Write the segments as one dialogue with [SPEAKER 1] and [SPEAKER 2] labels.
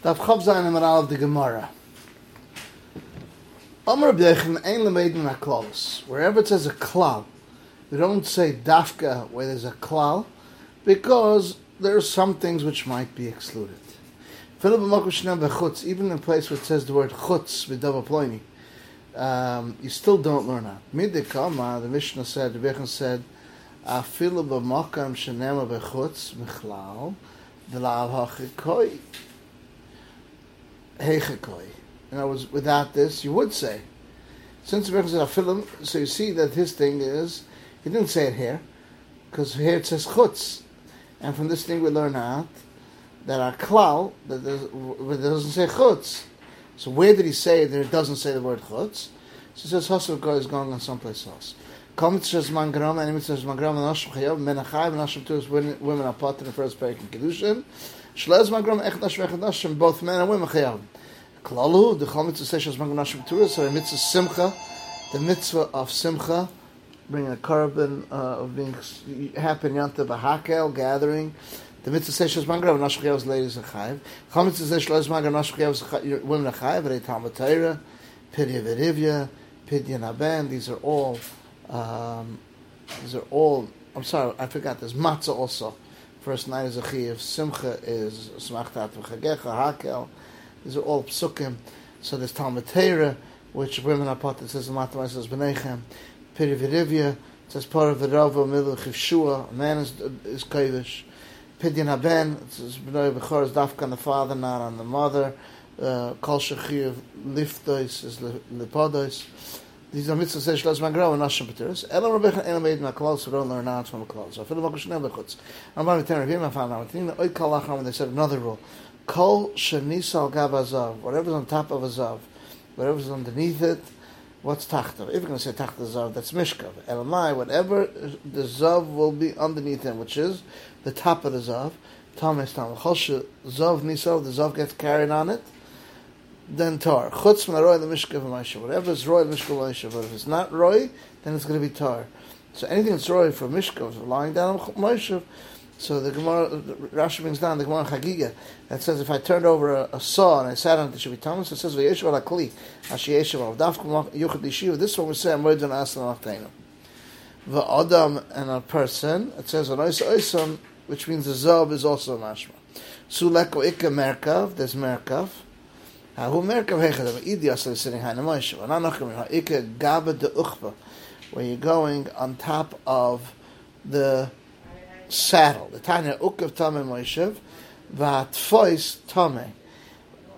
[SPEAKER 1] Daf Chav Zayin Amaral of the Gemara. Amr B'yechin Ein Lemedin HaKlaus. Wherever it says a klal, we don't say dafka where there's a klal, because there are some things which might be excluded. Even in a place where it says the word chutz v'dava ploini, um, you still don't learn that. Midikama, the Mishnah said, the Bechan said, Afilu b'makam shenema b'chutz michlal, v'lav ha'chikoi. Heichekoi. In other words, without this, you would say. Since the said afilim, so you see that his thing is, he didn't say it here, because here it says chutz. And from this thing we learn out that our klal, that doesn't say chutz. So where did he say that it doesn't say the word chutz? So says Hosel is going on someplace else. Is women are part in the first parak in Kiddushin. Shlez magram, ech nash vech nashim, both men and women chayav. Klalu, the chol mitzvah Shlez magram nashim too, so a mitzvah simcha, the mitzvah of simcha, bringing a carbon uh, of being happy yanta bahakel, gathering, the mitzvah says Shlez magram nashim chayav ladies and chayav. Chol mitzvah Shlez magram nashim chayav women and chayav, a Talmud Torah, Pidya Verivya, Pidya Naben, these are all um, these are all. I'm sorry, I forgot. There's matzah also. First night is a chiyuv. Simcha is smachtat v'chagecha hakel. These are all psukim. So there's Talmud Torah, which women are part. It says matzah says b'nechem. Pirivirivya. Says part of the rava middle chivshua. A man is is kavish. Pidyon haben. Says b'nei b'chor is dafka on the father, not on the mother. Uh, kol shechiyuv liftois is lipodois. These are mitzvahs say shlas magra and nashim pateris. Elam rabbecha elam eid na klal so don't learn out from a klal. So afilu makush nem bechutz. Ramban v'ten ravim afan amatin oid kal lachar when they said another rule. Kol shenisa al gav azav. Whatever's on top of a zav, whatever's underneath it, what's tachtav? If you're going to say tachtav zav, that's mishkav. Elamai, whatever the zav will be underneath him, which is the top of the zav. Tames tam. Chol zav nisav, the zav gets carried on it then tar. Chutz from the roy the mishkav ma'ishav. Whatever is roy the mishkav ma'ishav. But if it's not roy, then it's going to be tar. So anything that's roy for mishkav, is lying down on ma'ishav. So the Gemara, Rashi brings down the Gemara Chagiga that says if I turned over a, a saw and I sat on it, it should be Thomas. It says v'yeshav al akli, ashi yeshav al yuchad yeshiva. This one we say amoid and aslan achteinu. V'adam and a person. It says an oisam, which means the zav is also a mashma. Suleko ikka merkav. There's merkav. Where you're going on top of the saddle. The tanya ukav tame Moshe, v'atfois tame,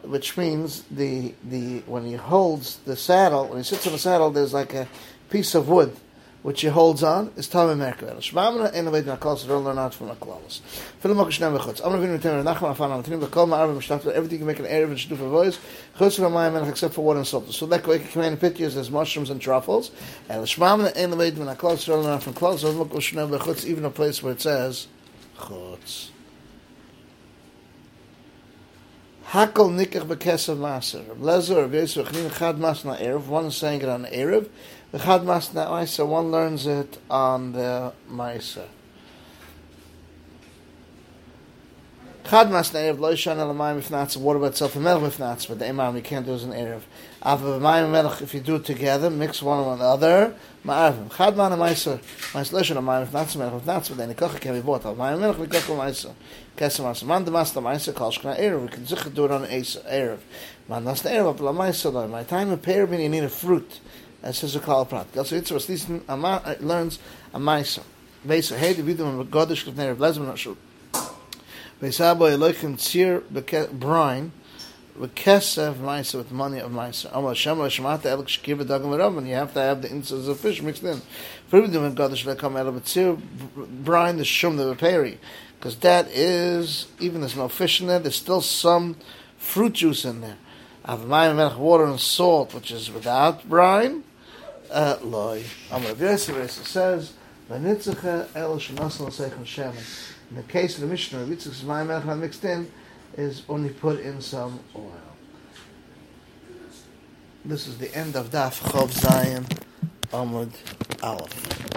[SPEAKER 1] which means the the when he holds the saddle, when he sits on the saddle, there's like a piece of wood which he holds on is Tamim Merkel. Shmamna in the way that calls don't learn out from a clause. Filim Mokish Nem Bechutz. Amr Vinu Temer Nachman Afan Amatinim Bekol Ma'arvim Mishtafta. Everything you make an Erev and Shdufa voice. Chutz from my man except for water and salt. So that way command pictures there's mushrooms and truffles. And Shmamna in the way that calls don't learn out from clause. So Mokish Nem Bechutz even a place where it says Chutz. Hakol nikach bekesav maser. Lezer of Yisro Chnin Chad Masna Erev. One is saying it on Erev. The Chad Masna Maisa, one learns it on the Maisa. Chad Masna Erev, Lo Yishan El Amayim Ifnatz, water by itself, a Melech Ifnatz, but the Imam you can't do as an Erev. Ava B'mayim Melech, if you do it together, mix one with another, Ma'arvim. Chad Masna Maisa, Maisa Lo Yishan Amayim Ifnatz, Melech Ifnatz, but then Nikocha can be bought. Al Mayim Melech, Nikocha Maisa. Kesem Maisa. Man the Masna Maisa, Kal Shkna Erev, we can zicha do it on Erev. Man Masna Erev, Apla Maisa, My time of Perev, you need a fruit. It says a klal prat. Also, it's was listen. learns a ma'isa. Veisa hey the vidum of godish lefnei Rav Lezman not sure. Veisa boy loikim tzir brine v'kesev ma'isa with money of ma'isa. Amar shema shemata elik shkiva dagam and you have to have the incense of fish mixed in. For vidum of godish lekam elav tzir brine the shum the peri because that is even there's no fish in there. There's still some fruit juice in there. Avamayim melech water and salt, which is without brine uh, loy. Amar Yosef says, In the case of the Mishnah, Yitzchak's mayim mixed in is only put in some oil. This is the end of Daf Chov Zion Amud Aleph.